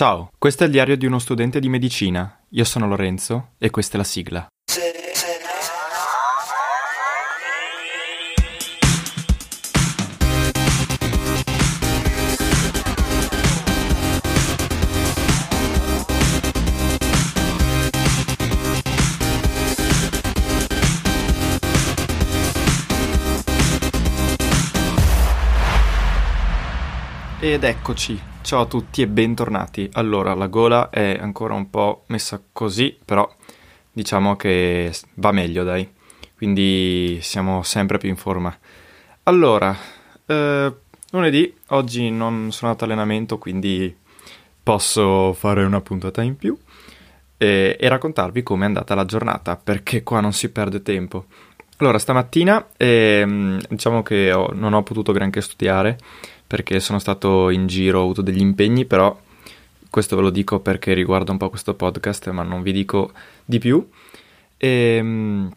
Ciao, questo è il diario di uno studente di medicina. Io sono Lorenzo e questa è la sigla. Ed eccoci, ciao a tutti e bentornati. Allora, la gola è ancora un po' messa così, però diciamo che va meglio, dai. Quindi siamo sempre più in forma. Allora, eh, lunedì, oggi non sono andato allenamento, quindi posso fare una puntata in più e, e raccontarvi come è andata la giornata, perché qua non si perde tempo. Allora, stamattina eh, diciamo che ho, non ho potuto granché studiare perché sono stato in giro, ho avuto degli impegni, però questo ve lo dico perché riguarda un po' questo podcast, ma non vi dico di più. E, ehm,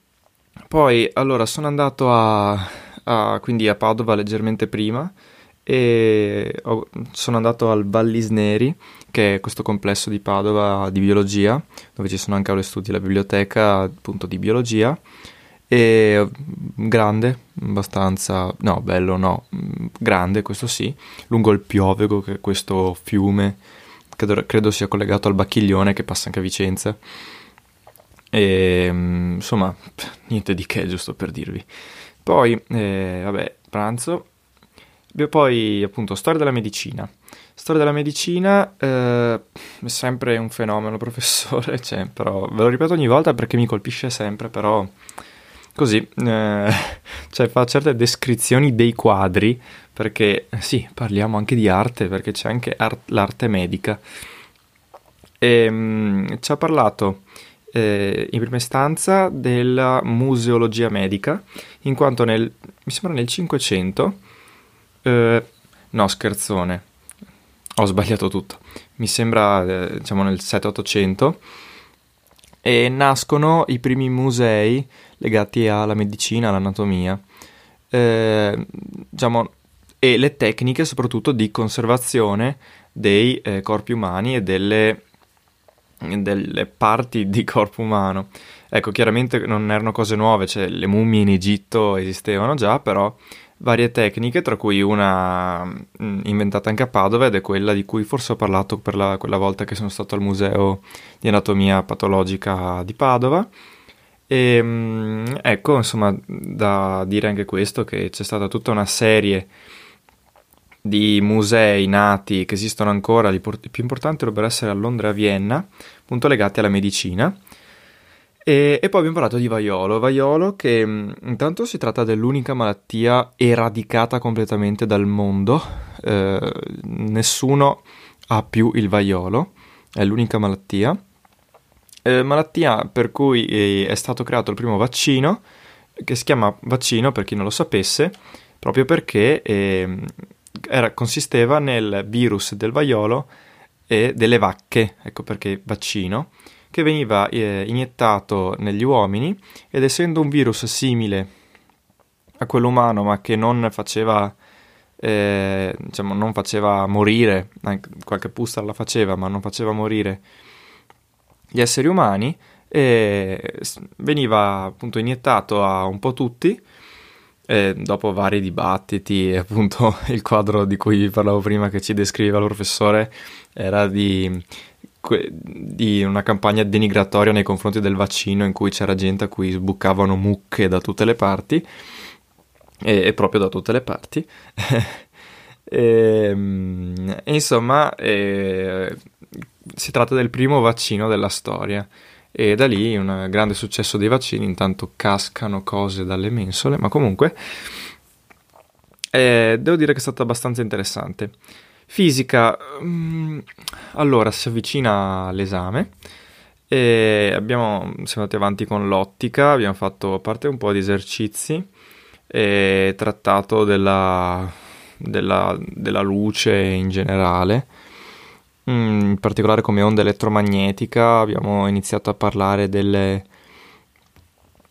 poi, allora, sono andato a, a, quindi a Padova leggermente prima e ho, sono andato al Vallisneri, che è questo complesso di Padova di biologia, dove ci sono anche aule studi la biblioteca appunto di biologia e grande, abbastanza, no, bello no, grande questo sì, lungo il Piovego, che è questo fiume che credo sia collegato al Bacchiglione che passa anche a Vicenza. E insomma, niente di che, giusto per dirvi. Poi, eh, vabbè, pranzo. Poi, appunto, storia della medicina. Storia della medicina eh, è sempre un fenomeno, professore, cioè, però ve lo ripeto ogni volta perché mi colpisce sempre, però così, eh, cioè fa certe descrizioni dei quadri, perché sì, parliamo anche di arte, perché c'è anche art- l'arte medica. E, mh, ci ha parlato eh, in prima istanza della museologia medica, in quanto nel, mi sembra nel 500, eh, no scherzone, ho sbagliato tutto, mi sembra eh, diciamo nel 7-800, e nascono i primi musei legati alla medicina, all'anatomia, eh, diciamo, e le tecniche soprattutto di conservazione dei eh, corpi umani e delle, delle, parti di corpo umano. Ecco, chiaramente non erano cose nuove, cioè le mummie in Egitto esistevano già, però varie tecniche, tra cui una mm, inventata anche a Padova ed è quella di cui forse ho parlato per la, quella volta che sono stato al Museo di Anatomia Patologica di Padova e ehm, ecco, insomma, da dire anche questo, che c'è stata tutta una serie di musei nati che esistono ancora, i più importanti dovrebbero essere a Londra e a Vienna, appunto legati alla medicina. E, e, poi abbiamo parlato di vaiolo. Vaiolo che mm, intanto si tratta dell'unica malattia eradicata completamente dal mondo. Eh, nessuno ha più il vaiolo, è l'unica malattia eh, malattia per cui eh, è stato creato il primo vaccino, che si chiama vaccino per chi non lo sapesse, proprio perché eh, era, consisteva nel virus del vaiolo e delle vacche, ecco perché vaccino, che veniva eh, iniettato negli uomini ed essendo un virus simile a quello umano ma che non faceva eh, diciamo non faceva morire, qualche pusta la faceva, ma non faceva morire gli esseri umani e veniva appunto iniettato a un po' tutti e dopo vari dibattiti appunto il quadro di cui vi parlavo prima che ci descriveva il professore era di di una campagna denigratoria nei confronti del vaccino in cui c'era gente a cui sbuccavano mucche da tutte le parti e, e proprio da tutte le parti. E, ehm, e, insomma eh, si tratta del primo vaccino della storia e da lì un grande successo dei vaccini intanto cascano cose dalle mensole ma comunque eh, devo dire che è stato abbastanza interessante Fisica, mm, allora si avvicina l'esame e abbiamo, siamo andati avanti con l'ottica, abbiamo fatto a parte un po' di esercizi e trattato della, della, della luce in generale, mm, in particolare come onda elettromagnetica, abbiamo iniziato a parlare delle,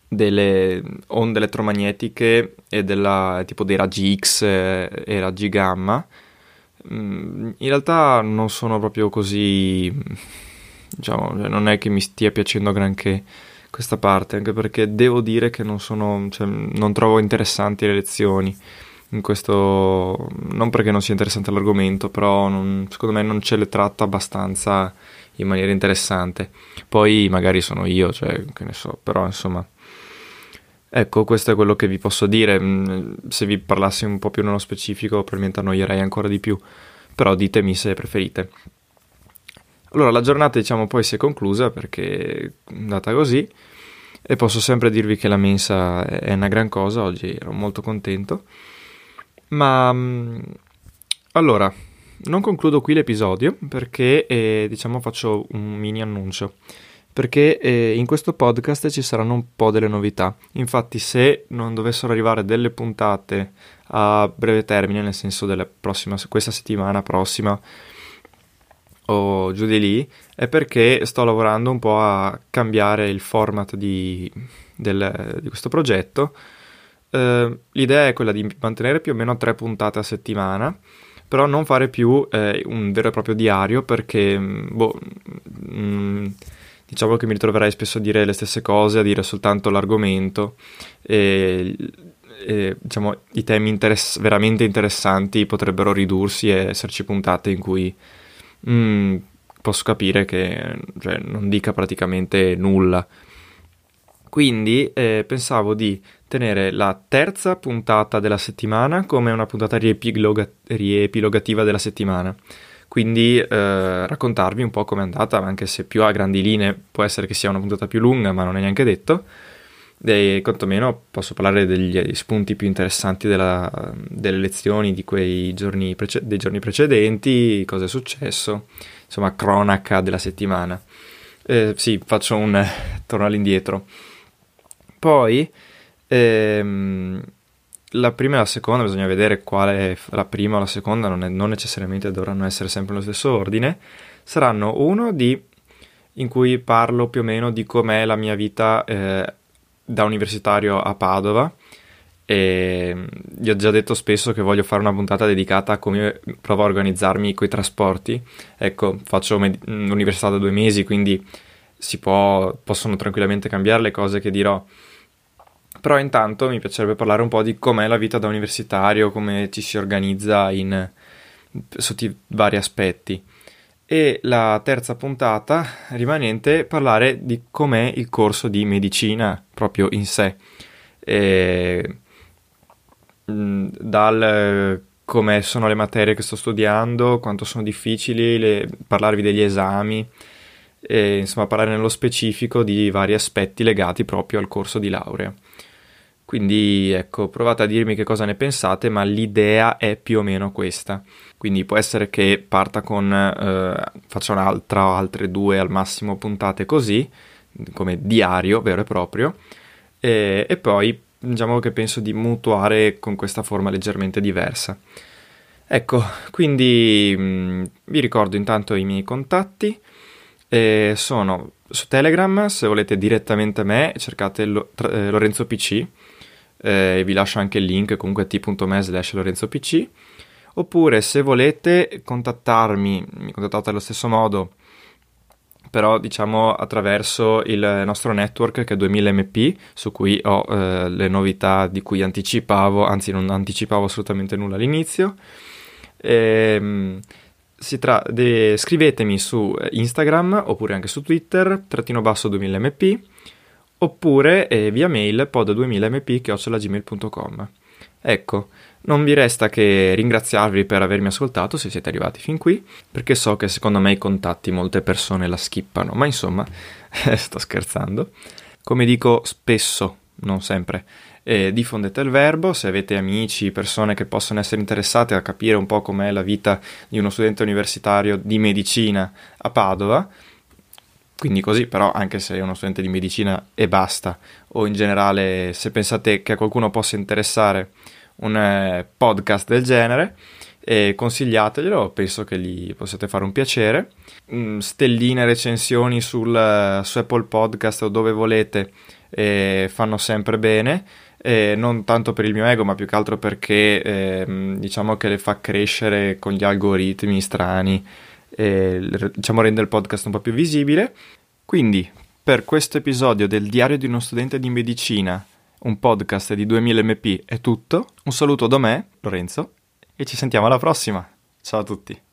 delle onde elettromagnetiche e della, tipo dei raggi X e raggi gamma Mm, in realtà non sono proprio così, diciamo, cioè, non è che mi stia piacendo granché questa parte, anche perché devo dire che non sono, cioè, non trovo interessanti le lezioni in questo, non perché non sia interessante l'argomento, però non, secondo me non ce le tratta abbastanza in maniera interessante. Poi magari sono io, cioè, che ne so, però insomma Ecco, questo è quello che vi posso dire. Mm, se vi parlassi un po' più nello specifico, probabilmente annoierei ancora di più, però ditemi se preferite. Allora, la giornata, diciamo, poi si è conclusa perché è andata così e posso sempre dirvi che la mensa è una gran cosa, oggi ero molto contento. Ma mm, allora, non concludo qui l'episodio perché, eh, diciamo, faccio un mini annuncio perché eh, in questo podcast ci saranno un po' delle novità. Infatti, se non dovessero arrivare delle puntate a breve termine, nel senso della prossima, questa settimana prossima o giù di lì, è perché sto lavorando un po' a cambiare il format di, del, di questo progetto. Eh, l'idea è quella di mantenere più o meno tre puntate a settimana però non fare più eh, un vero e proprio diario perché boh, mh, mm, diciamo che mi ritroverai spesso a dire le stesse cose, a dire soltanto l'argomento e, e diciamo i temi interess- veramente interessanti potrebbero ridursi e esserci puntate in cui mm, posso capire che cioè, non dica praticamente nulla. Quindi eh, pensavo di tenere la terza puntata della settimana come una puntata riepiloga- riepilogativa della settimana quindi eh, raccontarvi un po' com'è andata, anche se più a grandi linee può essere che sia una puntata più lunga, ma non è neanche detto. E quantomeno posso parlare degli spunti più interessanti della, delle lezioni di quei giorni, prece- dei giorni precedenti, cosa è successo, insomma, cronaca della settimana. Eh, sì, faccio un torno all'indietro. Poi ehm, la prima e la seconda bisogna vedere quale la prima o la seconda, non, è, non necessariamente dovranno essere sempre nello stesso ordine. Saranno uno di, in cui parlo più o meno di com'è la mia vita eh, da universitario a Padova. E gli ho già detto spesso che voglio fare una puntata dedicata a come provo a organizzarmi coi trasporti. Ecco, faccio med- università da due mesi, quindi si può, possono tranquillamente cambiare le cose che dirò però intanto mi piacerebbe parlare un po' di com'è la vita da universitario, come ci si organizza in, sotto i vari aspetti. E la terza puntata rimanente parlare di com'è il corso di medicina proprio in sé. E, mm, dal come sono le materie che sto studiando, quanto sono difficili, le, parlarvi degli esami, e, insomma parlare nello specifico di vari aspetti legati proprio al corso di laurea. Quindi ecco, provate a dirmi che cosa ne pensate, ma l'idea è più o meno questa. Quindi può essere che parta con, eh, faccia un'altra o altre due al massimo puntate così, come diario vero e proprio, e, e poi diciamo che penso di mutuare con questa forma leggermente diversa. Ecco, quindi mh, mm, vi ricordo intanto i miei contatti, eh, sono su Telegram, se volete direttamente a me cercate lo, tra, eh, Lorenzo PC, eh, vi lascio anche il link comunque t.me slash Lorenzo PC oppure se volete contattarmi mi contattate allo stesso modo però diciamo attraverso il nostro network che è 2000 MP su cui ho eh, le novità di cui anticipavo anzi non anticipavo assolutamente nulla all'inizio. E, ehm, Tra- de- scrivetemi su Instagram oppure anche su Twitter, trattino basso 2000mp, oppure eh, via mail pod2000mp.gmail.com. Ecco, non vi resta che ringraziarvi per avermi ascoltato se siete arrivati fin qui, perché so che secondo me i contatti molte persone la skippano, ma insomma, sto scherzando. Come dico spesso, non sempre, eh, diffondete il verbo, se avete amici, persone che possono essere interessate a capire un po' com'è la vita di uno studente universitario di medicina a Padova, quindi così, però anche se è uno studente di medicina e basta, o in generale se pensate che a qualcuno possa interessare un eh, podcast del genere, eh, consigliateglielo, penso che gli possiate fare un piacere. Mm, stelline, recensioni sul, su Apple Podcast o dove volete eh, fanno sempre bene. Eh, non tanto per il mio ego, ma più che altro perché ehm, diciamo che le fa crescere con gli algoritmi strani e diciamo rende il podcast un po' più visibile. Quindi, per questo episodio del Diario di uno studente di medicina, un podcast di 2000 mp è tutto. Un saluto da me, Lorenzo, e ci sentiamo alla prossima. Ciao a tutti.